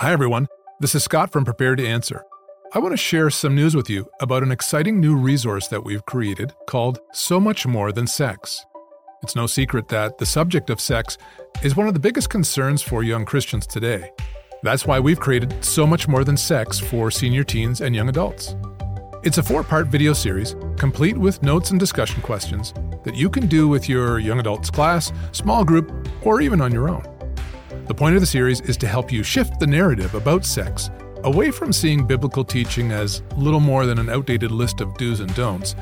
Hi, everyone. This is Scott from Prepared to Answer. I want to share some news with you about an exciting new resource that we've created called So Much More Than Sex. It's no secret that the subject of sex is one of the biggest concerns for young Christians today. That's why we've created So Much More Than Sex for senior teens and young adults. It's a four part video series, complete with notes and discussion questions, that you can do with your young adults class, small group, or even on your own. The point of the series is to help you shift the narrative about sex away from seeing biblical teaching as little more than an outdated list of do's and don'ts,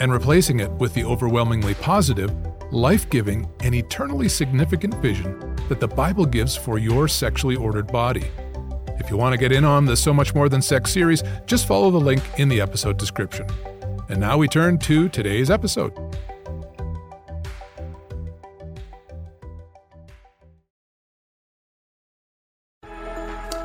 and replacing it with the overwhelmingly positive, life giving, and eternally significant vision that the Bible gives for your sexually ordered body. If you want to get in on the So Much More Than Sex series, just follow the link in the episode description. And now we turn to today's episode.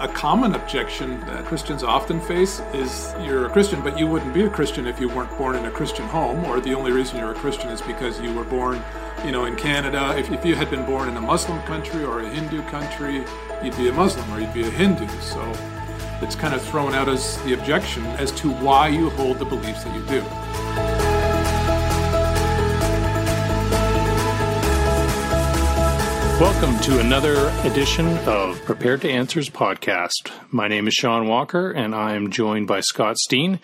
A common objection that Christians often face is you're a Christian, but you wouldn't be a Christian if you weren't born in a Christian home, or the only reason you're a Christian is because you were born, you know, in Canada. If, if you had been born in a Muslim country or a Hindu country, you'd be a Muslim or you'd be a Hindu. So it's kind of thrown out as the objection as to why you hold the beliefs that you do. Welcome to another edition of Prepared to Answers podcast. My name is Sean Walker and I am joined by Scott Steen.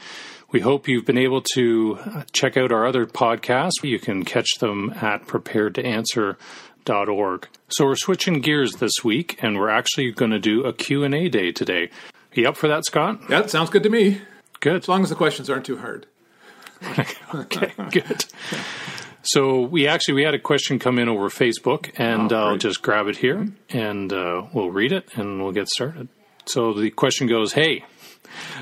We hope you've been able to uh, check out our other podcasts. You can catch them at preparedtoanswer.org. So we're switching gears this week and we're actually going to do a Q&A day today. Are you up for that, Scott? Yeah, sounds good to me. Good. As long as the questions aren't too hard. okay, good. So we actually we had a question come in over Facebook, and oh, I'll just grab it here, and uh, we'll read it, and we'll get started. So the question goes, "Hey,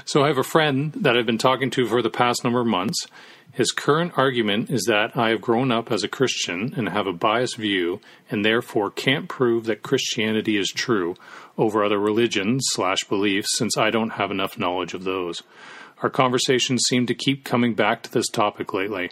so I have a friend that I've been talking to for the past number of months. His current argument is that I have grown up as a Christian and have a biased view, and therefore can't prove that Christianity is true over other religions slash beliefs, since I don't have enough knowledge of those." Our conversations seem to keep coming back to this topic lately.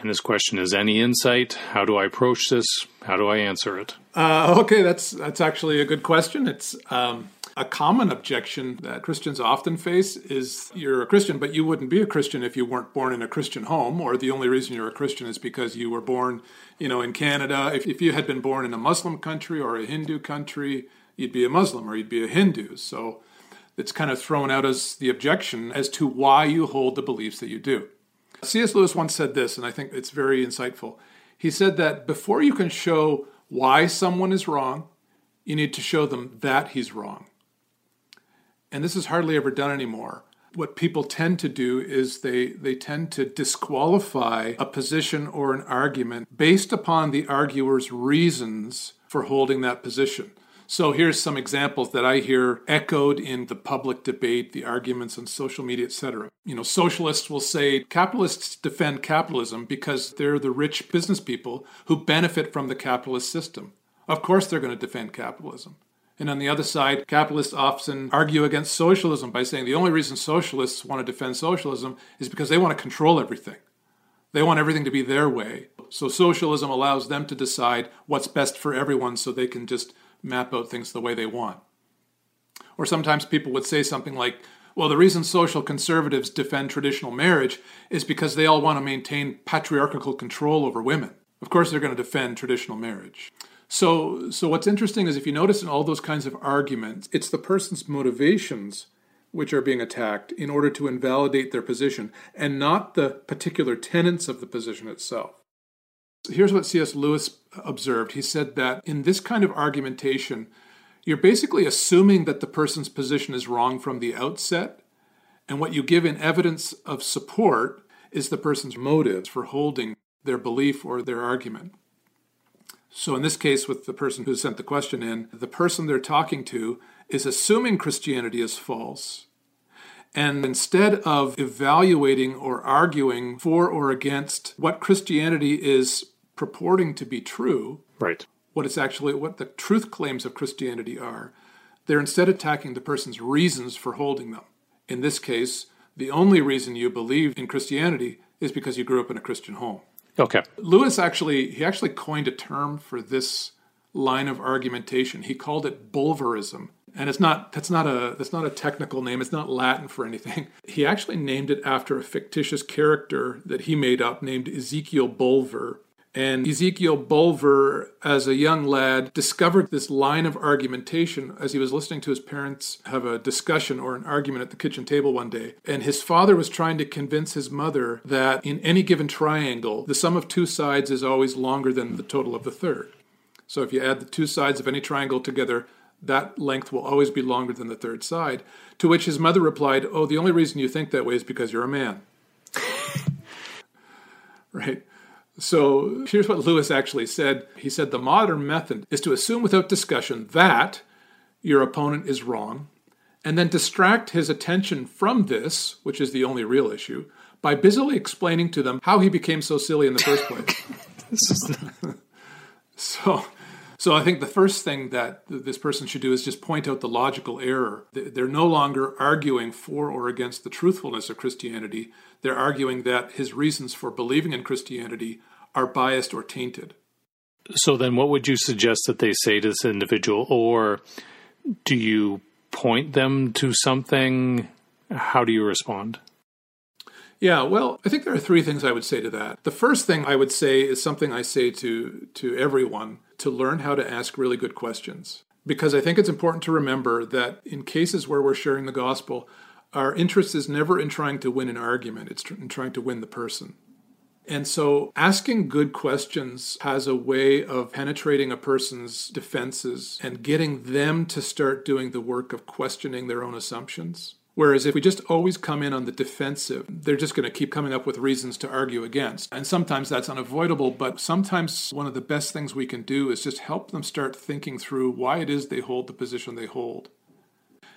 And his question is: Any insight? How do I approach this? How do I answer it? Uh, okay, that's that's actually a good question. It's um, a common objection that Christians often face is you're a Christian, but you wouldn't be a Christian if you weren't born in a Christian home, or the only reason you're a Christian is because you were born, you know, in Canada. If if you had been born in a Muslim country or a Hindu country, you'd be a Muslim or you'd be a Hindu. So it's kind of thrown out as the objection as to why you hold the beliefs that you do. C.S. Lewis once said this, and I think it's very insightful. He said that before you can show why someone is wrong, you need to show them that he's wrong. And this is hardly ever done anymore. What people tend to do is they, they tend to disqualify a position or an argument based upon the arguer's reasons for holding that position. So here's some examples that I hear echoed in the public debate, the arguments on social media, etc. You know, socialists will say capitalists defend capitalism because they're the rich business people who benefit from the capitalist system. Of course they're going to defend capitalism. And on the other side, capitalists often argue against socialism by saying the only reason socialists want to defend socialism is because they want to control everything. They want everything to be their way. So socialism allows them to decide what's best for everyone so they can just map out things the way they want. Or sometimes people would say something like, well, the reason social conservatives defend traditional marriage is because they all want to maintain patriarchal control over women. Of course, they're going to defend traditional marriage. So, so what's interesting is if you notice in all those kinds of arguments, it's the person's motivations which are being attacked in order to invalidate their position, and not the particular tenets of the position itself. Here's what C.S. Lewis observed. He said that in this kind of argumentation, you're basically assuming that the person's position is wrong from the outset, and what you give in evidence of support is the person's motives for holding their belief or their argument. So, in this case, with the person who sent the question in, the person they're talking to is assuming Christianity is false. And instead of evaluating or arguing for or against what Christianity is purporting to be true, right? What it's actually, what the truth claims of Christianity are, they're instead attacking the person's reasons for holding them. In this case, the only reason you believe in Christianity is because you grew up in a Christian home. Okay. Lewis actually he actually coined a term for this line of argumentation. He called it bulverism. and it's not that's not a that's not a technical name it's not latin for anything he actually named it after a fictitious character that he made up named ezekiel bulver and Ezekiel Bulver, as a young lad, discovered this line of argumentation as he was listening to his parents have a discussion or an argument at the kitchen table one day. And his father was trying to convince his mother that in any given triangle, the sum of two sides is always longer than the total of the third. So if you add the two sides of any triangle together, that length will always be longer than the third side. To which his mother replied, Oh, the only reason you think that way is because you're a man. right? So here's what Lewis actually said. He said the modern method is to assume without discussion that your opponent is wrong, and then distract his attention from this, which is the only real issue, by busily explaining to them how he became so silly in the first place. so, so I think the first thing that this person should do is just point out the logical error. They're no longer arguing for or against the truthfulness of Christianity. They're arguing that his reasons for believing in Christianity are biased or tainted. So then what would you suggest that they say to this individual or do you point them to something? How do you respond? Yeah, well, I think there are three things I would say to that. The first thing I would say is something I say to to everyone to learn how to ask really good questions. Because I think it's important to remember that in cases where we're sharing the gospel, our interest is never in trying to win an argument, it's in trying to win the person. And so asking good questions has a way of penetrating a person's defenses and getting them to start doing the work of questioning their own assumptions. Whereas if we just always come in on the defensive, they're just going to keep coming up with reasons to argue against. And sometimes that's unavoidable, but sometimes one of the best things we can do is just help them start thinking through why it is they hold the position they hold.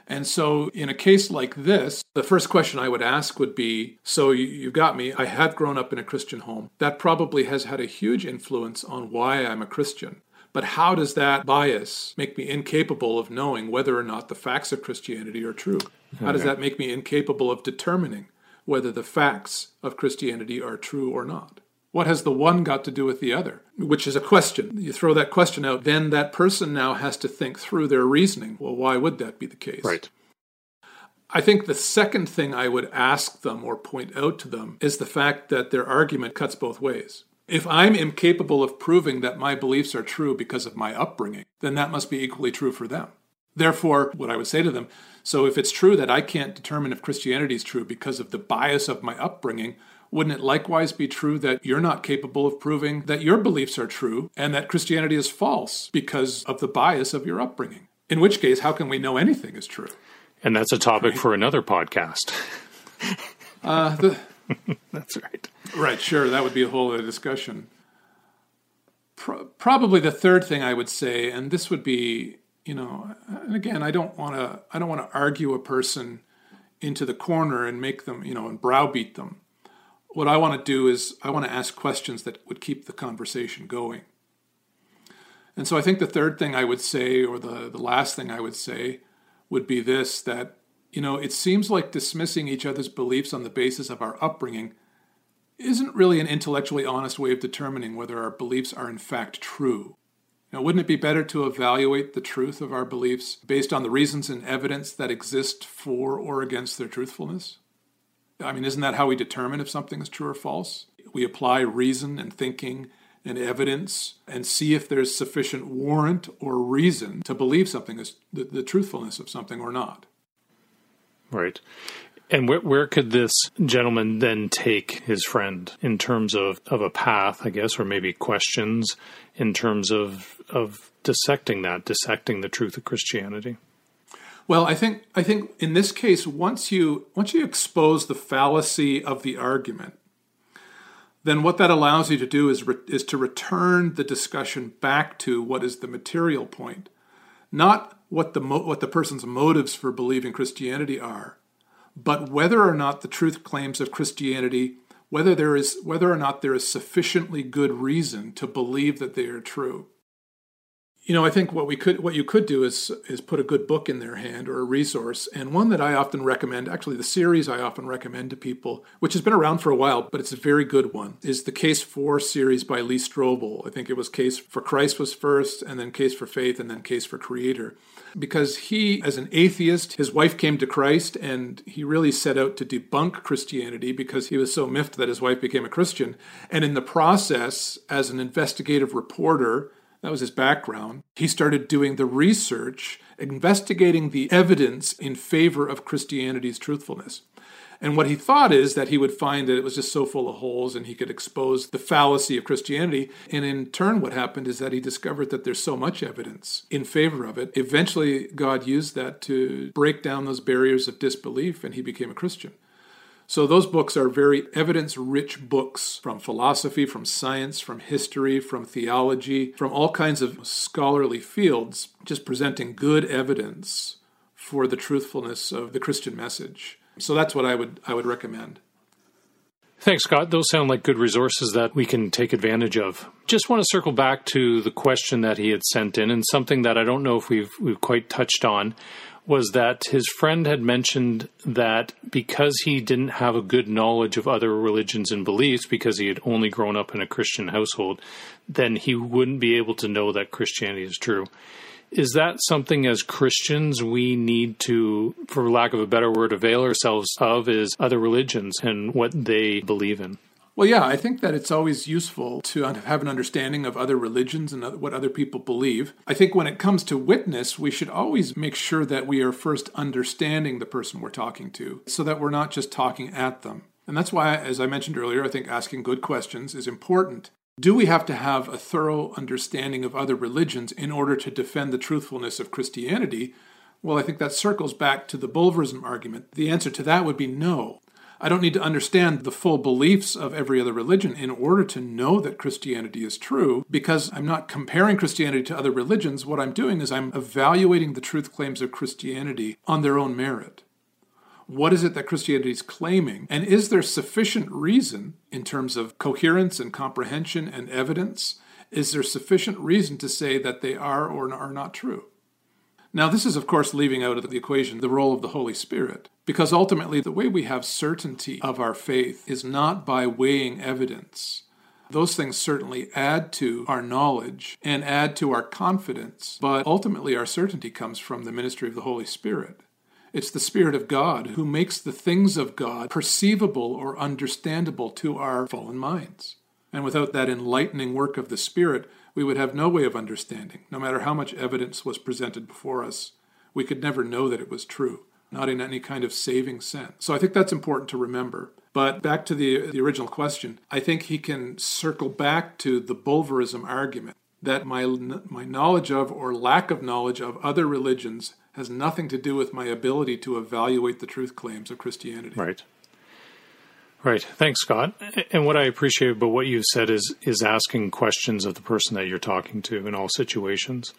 And so, in a case like this, the first question I would ask would be So, you, have got me. I have grown up in a Christian home. That probably has had a huge influence on why I'm a Christian. But how does that bias make me incapable of knowing whether or not the facts of Christianity are true? How does that make me incapable of determining whether the facts of Christianity are true or not? What has the one got to do with the other? Which is a question. You throw that question out, then that person now has to think through their reasoning. Well, why would that be the case? Right. I think the second thing I would ask them or point out to them is the fact that their argument cuts both ways. If I'm incapable of proving that my beliefs are true because of my upbringing, then that must be equally true for them. Therefore, what I would say to them so if it's true that I can't determine if Christianity is true because of the bias of my upbringing, wouldn't it likewise be true that you're not capable of proving that your beliefs are true and that Christianity is false because of the bias of your upbringing? In which case, how can we know anything is true? And that's a topic right. for another podcast. uh, the, that's right. Right, sure. That would be a whole other discussion. Pro- probably the third thing I would say, and this would be, you know, and again, I don't want to, I don't want to argue a person into the corner and make them, you know, and browbeat them. What I want to do is I want to ask questions that would keep the conversation going. And so I think the third thing I would say, or the, the last thing I would say, would be this that, you know, it seems like dismissing each other's beliefs on the basis of our upbringing isn't really an intellectually honest way of determining whether our beliefs are in fact true. Now, wouldn't it be better to evaluate the truth of our beliefs based on the reasons and evidence that exist for or against their truthfulness? I mean, isn't that how we determine if something is true or false? We apply reason and thinking and evidence and see if there's sufficient warrant or reason to believe something is the, the truthfulness of something or not. Right. And where, where could this gentleman then take his friend in terms of, of a path, I guess, or maybe questions in terms of of dissecting that, dissecting the truth of Christianity? Well, I think I think in this case, once you once you expose the fallacy of the argument, then what that allows you to do is re, is to return the discussion back to what is the material point, not what the mo- what the person's motives for believing Christianity are, but whether or not the truth claims of Christianity, whether there is whether or not there is sufficiently good reason to believe that they are true. You know, I think what we could what you could do is is put a good book in their hand or a resource. And one that I often recommend, actually the series I often recommend to people, which has been around for a while, but it's a very good one, is the Case for series by Lee Strobel. I think it was Case for Christ was first, and then Case for Faith, and then Case for Creator. Because he, as an atheist, his wife came to Christ and he really set out to debunk Christianity because he was so miffed that his wife became a Christian. And in the process, as an investigative reporter, that was his background. He started doing the research, investigating the evidence in favor of Christianity's truthfulness. And what he thought is that he would find that it was just so full of holes and he could expose the fallacy of Christianity. And in turn, what happened is that he discovered that there's so much evidence in favor of it. Eventually, God used that to break down those barriers of disbelief and he became a Christian. So those books are very evidence rich books from philosophy, from science, from history, from theology, from all kinds of scholarly fields, just presenting good evidence for the truthfulness of the Christian message. So that's what I would I would recommend. Thanks, Scott. Those sound like good resources that we can take advantage of. Just want to circle back to the question that he had sent in and something that I don't know if we've, we've quite touched on was that his friend had mentioned that because he didn't have a good knowledge of other religions and beliefs, because he had only grown up in a Christian household, then he wouldn't be able to know that Christianity is true. Is that something as Christians we need to, for lack of a better word, avail ourselves of is other religions and what they believe in? Well, yeah, I think that it's always useful to have an understanding of other religions and what other people believe. I think when it comes to witness, we should always make sure that we are first understanding the person we're talking to so that we're not just talking at them. And that's why, as I mentioned earlier, I think asking good questions is important. Do we have to have a thorough understanding of other religions in order to defend the truthfulness of Christianity? Well, I think that circles back to the Bulverism argument. The answer to that would be no. I don't need to understand the full beliefs of every other religion in order to know that Christianity is true because I'm not comparing Christianity to other religions. What I'm doing is I'm evaluating the truth claims of Christianity on their own merit. What is it that Christianity is claiming? And is there sufficient reason in terms of coherence and comprehension and evidence? Is there sufficient reason to say that they are or are not true? Now, this is, of course, leaving out of the equation the role of the Holy Spirit, because ultimately the way we have certainty of our faith is not by weighing evidence. Those things certainly add to our knowledge and add to our confidence, but ultimately our certainty comes from the ministry of the Holy Spirit. It's the Spirit of God who makes the things of God perceivable or understandable to our fallen minds. And without that enlightening work of the Spirit, we would have no way of understanding. No matter how much evidence was presented before us, we could never know that it was true, not in any kind of saving sense. So I think that's important to remember. But back to the, the original question, I think he can circle back to the Bulverism argument that my, my knowledge of or lack of knowledge of other religions has nothing to do with my ability to evaluate the truth claims of Christianity. Right. Right. Thanks, Scott. And what I appreciate about what you've said is is asking questions of the person that you're talking to in all situations,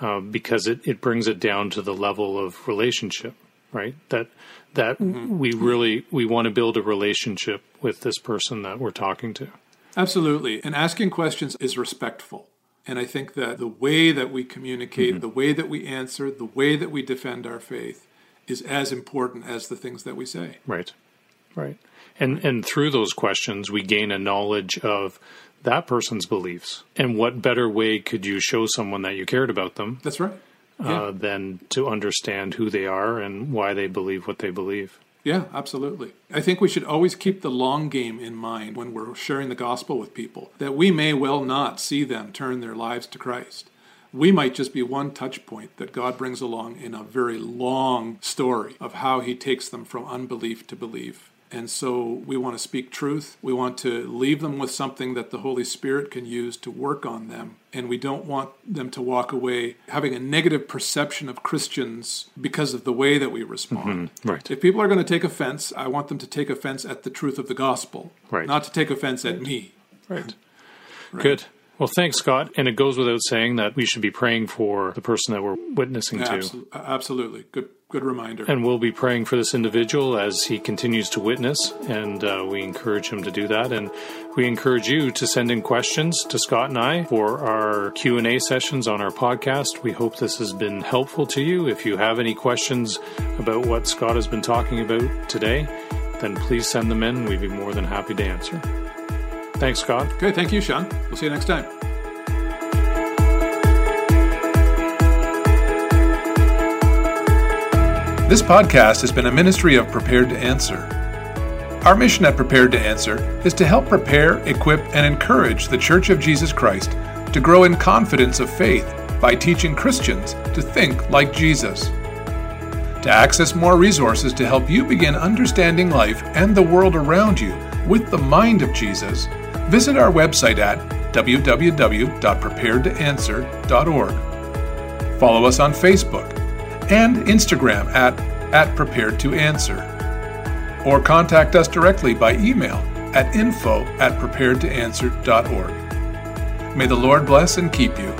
uh, because it, it brings it down to the level of relationship, right? That that mm-hmm. we really we want to build a relationship with this person that we're talking to. Absolutely. And asking questions is respectful. And I think that the way that we communicate, mm-hmm. the way that we answer, the way that we defend our faith is as important as the things that we say. Right. Right. And and through those questions, we gain a knowledge of that person's beliefs. And what better way could you show someone that you cared about them? That's right. Uh, yeah. Uh, than to understand who they are and why they believe what they believe. Yeah, absolutely. I think we should always keep the long game in mind when we're sharing the gospel with people, that we may well not see them turn their lives to Christ. We might just be one touch point that God brings along in a very long story of how he takes them from unbelief to belief. And so we want to speak truth. We want to leave them with something that the Holy Spirit can use to work on them. And we don't want them to walk away having a negative perception of Christians because of the way that we respond. Mm-hmm. Right. If people are going to take offense, I want them to take offense at the truth of the gospel, right. not to take offense at me. Right. right. Good. Well, thanks, Scott. And it goes without saying that we should be praying for the person that we're witnessing Yeah, to. absolutely. Good good reminder. And we'll be praying for this individual as he continues to witness, and uh, we encourage him to do that. And we encourage you to send in questions to Scott and I for our Q and A sessions on our podcast. We hope this has been helpful to you. If you have any questions about what Scott has been talking about today, then please send them in. We'd be more than happy to answer. Thanks, Scott. Okay, thank you, Sean. We'll see you next time. This podcast has been a ministry of Prepared to Answer. Our mission at Prepared to Answer is to help prepare, equip, and encourage the Church of Jesus Christ to grow in confidence of faith by teaching Christians to think like Jesus. To access more resources to help you begin understanding life and the world around you with the mind of Jesus, visit our website at www.preparedtoanswer.org. Follow us on Facebook and Instagram at, at Prepared to Answer. Or contact us directly by email at info at prepared to preparedtoanswer.org. May the Lord bless and keep you